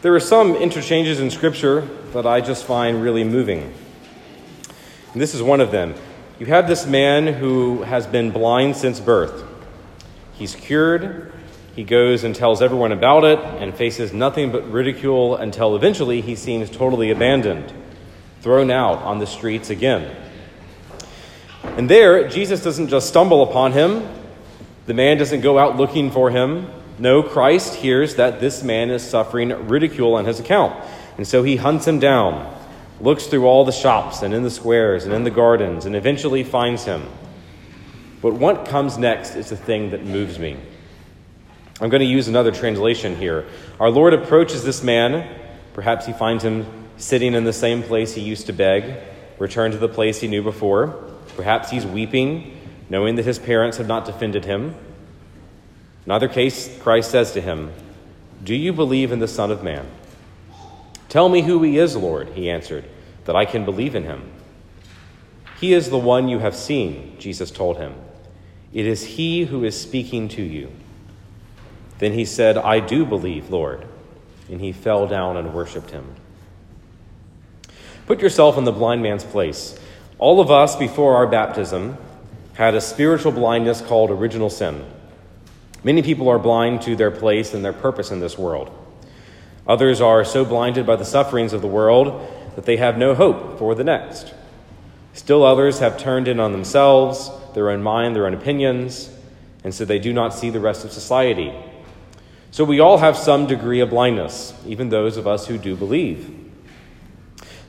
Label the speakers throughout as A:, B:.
A: There are some interchanges in Scripture that I just find really moving. And this is one of them. You have this man who has been blind since birth. He's cured. He goes and tells everyone about it and faces nothing but ridicule until eventually he seems totally abandoned, thrown out on the streets again. And there, Jesus doesn't just stumble upon him, the man doesn't go out looking for him. No, Christ hears that this man is suffering ridicule on his account. And so he hunts him down, looks through all the shops and in the squares and in the gardens, and eventually finds him. But what comes next is the thing that moves me. I'm going to use another translation here. Our Lord approaches this man. Perhaps he finds him sitting in the same place he used to beg, return to the place he knew before. Perhaps he's weeping, knowing that his parents have not defended him. In either case, Christ says to him, Do you believe in the Son of Man? Tell me who he is, Lord, he answered, that I can believe in him. He is the one you have seen, Jesus told him. It is he who is speaking to you. Then he said, I do believe, Lord. And he fell down and worshiped him. Put yourself in the blind man's place. All of us, before our baptism, had a spiritual blindness called original sin. Many people are blind to their place and their purpose in this world. Others are so blinded by the sufferings of the world that they have no hope for the next. Still others have turned in on themselves, their own mind, their own opinions, and so they do not see the rest of society. So we all have some degree of blindness, even those of us who do believe.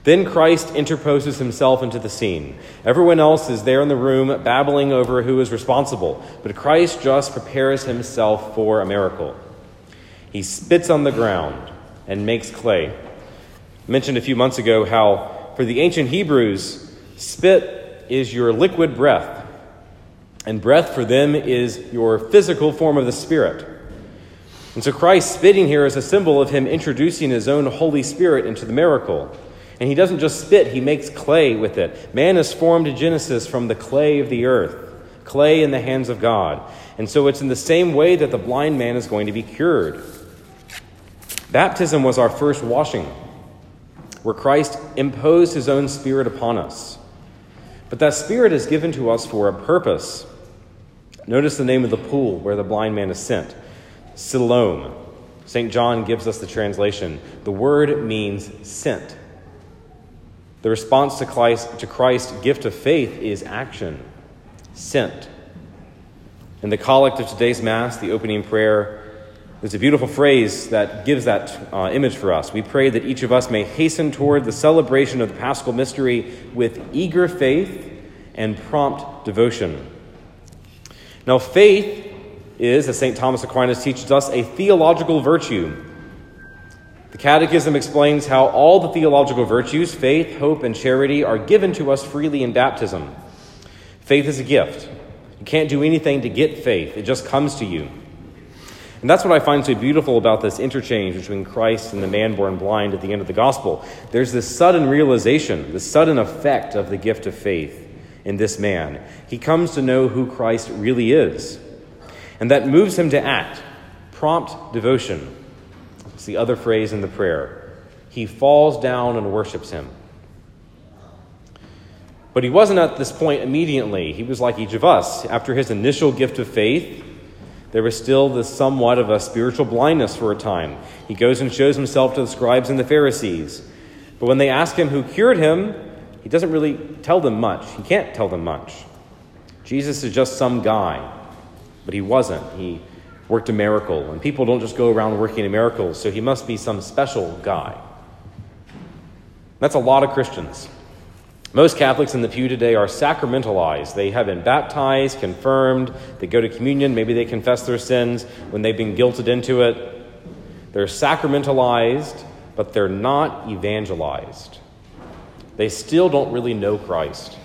A: Then Christ interposes himself into the scene. Everyone else is there in the room babbling over who is responsible, but Christ just prepares himself for a miracle. He spits on the ground and makes clay. I mentioned a few months ago how for the ancient Hebrews, spit is your liquid breath, and breath for them is your physical form of the Spirit. And so Christ spitting here is a symbol of him introducing his own Holy Spirit into the miracle. And he doesn't just spit, he makes clay with it. Man is formed in Genesis from the clay of the earth, clay in the hands of God. And so it's in the same way that the blind man is going to be cured. Baptism was our first washing, where Christ imposed his own spirit upon us. But that spirit is given to us for a purpose. Notice the name of the pool where the blind man is sent Siloam. St. John gives us the translation. The word means sent. The response to, Christ, to Christ's gift of faith is action, sent. In the collect of today's Mass, the opening prayer, there's a beautiful phrase that gives that uh, image for us. We pray that each of us may hasten toward the celebration of the Paschal mystery with eager faith and prompt devotion. Now, faith is, as St. Thomas Aquinas teaches us, a theological virtue Catechism explains how all the theological virtues, faith, hope, and charity, are given to us freely in baptism. Faith is a gift. You can't do anything to get faith, it just comes to you. And that's what I find so beautiful about this interchange between Christ and the man born blind at the end of the gospel. There's this sudden realization, this sudden effect of the gift of faith in this man. He comes to know who Christ really is. And that moves him to act prompt devotion it's the other phrase in the prayer. He falls down and worships him. But he wasn't at this point immediately. He was like each of us. After his initial gift of faith, there was still this somewhat of a spiritual blindness for a time. He goes and shows himself to the scribes and the Pharisees. But when they ask him who cured him, he doesn't really tell them much. He can't tell them much. Jesus is just some guy, but he wasn't. He worked a miracle. And people don't just go around working miracles, so he must be some special guy. That's a lot of Christians. Most Catholics in the pew today are sacramentalized. They have been baptized, confirmed, they go to communion, maybe they confess their sins when they've been guilted into it. They're sacramentalized, but they're not evangelized. They still don't really know Christ.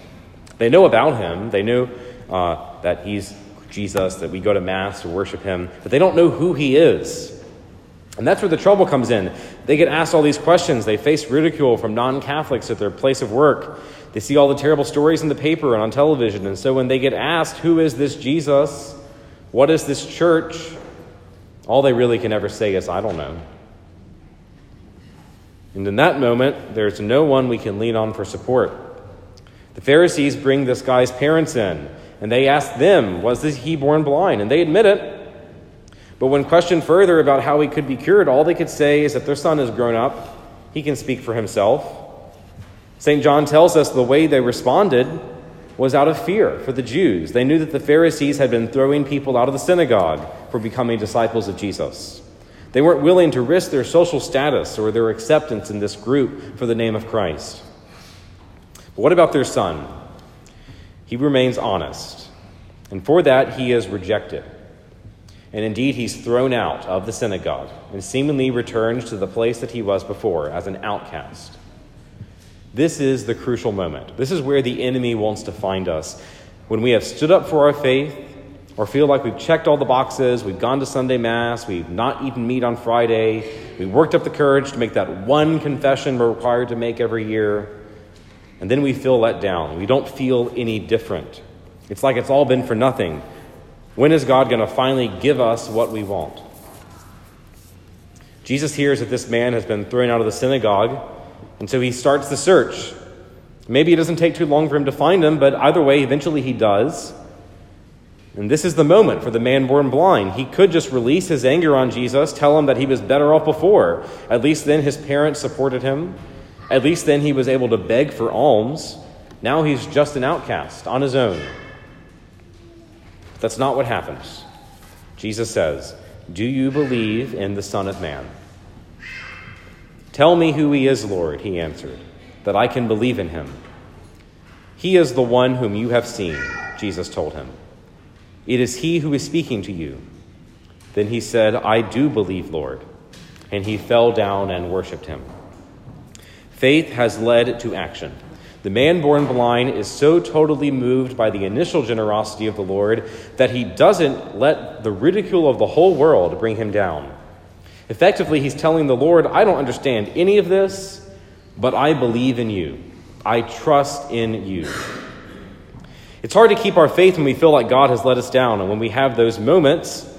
A: They know about him, they know uh, that he's Jesus, that we go to Mass to worship Him, but they don't know who He is. And that's where the trouble comes in. They get asked all these questions. They face ridicule from non Catholics at their place of work. They see all the terrible stories in the paper and on television. And so when they get asked, Who is this Jesus? What is this church? All they really can ever say is, I don't know. And in that moment, there's no one we can lean on for support. The Pharisees bring this guy's parents in, and they asked them, Was this he born blind? And they admit it. But when questioned further about how he could be cured, all they could say is that their son has grown up. He can speak for himself. St. John tells us the way they responded was out of fear for the Jews. They knew that the Pharisees had been throwing people out of the synagogue for becoming disciples of Jesus. They weren't willing to risk their social status or their acceptance in this group for the name of Christ. But what about their son? He remains honest, and for that he is rejected. And indeed, he's thrown out of the synagogue and seemingly returns to the place that he was before as an outcast. This is the crucial moment. This is where the enemy wants to find us. When we have stood up for our faith, or feel like we've checked all the boxes, we've gone to Sunday Mass, we've not eaten meat on Friday, we worked up the courage to make that one confession we're required to make every year, and then we feel let down. We don't feel any different. It's like it's all been for nothing. When is God going to finally give us what we want? Jesus hears that this man has been thrown out of the synagogue, and so he starts the search. Maybe it doesn't take too long for him to find him, but either way, eventually he does. And this is the moment for the man born blind. He could just release his anger on Jesus, tell him that he was better off before. At least then his parents supported him. At least then he was able to beg for alms. Now he's just an outcast on his own. That's not what happens. Jesus says, Do you believe in the Son of Man? Tell me who he is, Lord, he answered, that I can believe in him. He is the one whom you have seen, Jesus told him. It is he who is speaking to you. Then he said, I do believe, Lord. And he fell down and worshiped him. Faith has led to action. The man born blind is so totally moved by the initial generosity of the Lord that he doesn't let the ridicule of the whole world bring him down. Effectively, he's telling the Lord, I don't understand any of this, but I believe in you. I trust in you. It's hard to keep our faith when we feel like God has let us down. And when we have those moments,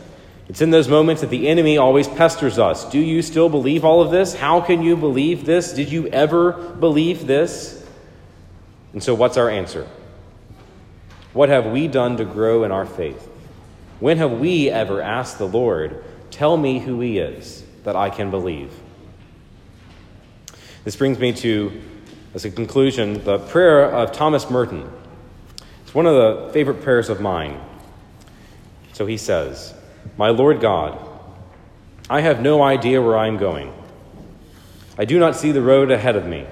A: it's in those moments that the enemy always pesters us. Do you still believe all of this? How can you believe this? Did you ever believe this? And so, what's our answer? What have we done to grow in our faith? When have we ever asked the Lord, Tell me who He is, that I can believe? This brings me to, as a conclusion, the prayer of Thomas Merton. It's one of the favorite prayers of mine. So he says, My Lord God, I have no idea where I am going. I do not see the road ahead of me.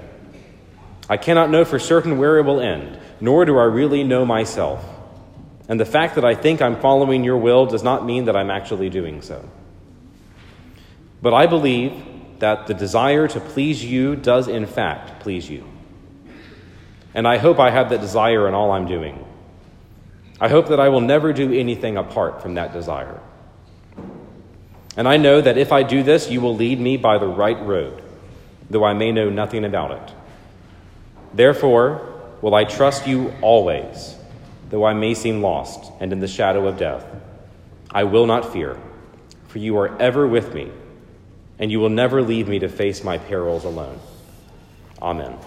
A: I cannot know for certain where it will end, nor do I really know myself. And the fact that I think I'm following your will does not mean that I'm actually doing so. But I believe that the desire to please you does, in fact, please you. And I hope I have that desire in all I'm doing. I hope that I will never do anything apart from that desire. And I know that if I do this, you will lead me by the right road, though I may know nothing about it. Therefore, will I trust you always, though I may seem lost and in the shadow of death. I will not fear, for you are ever with me, and you will never leave me to face my perils alone. Amen.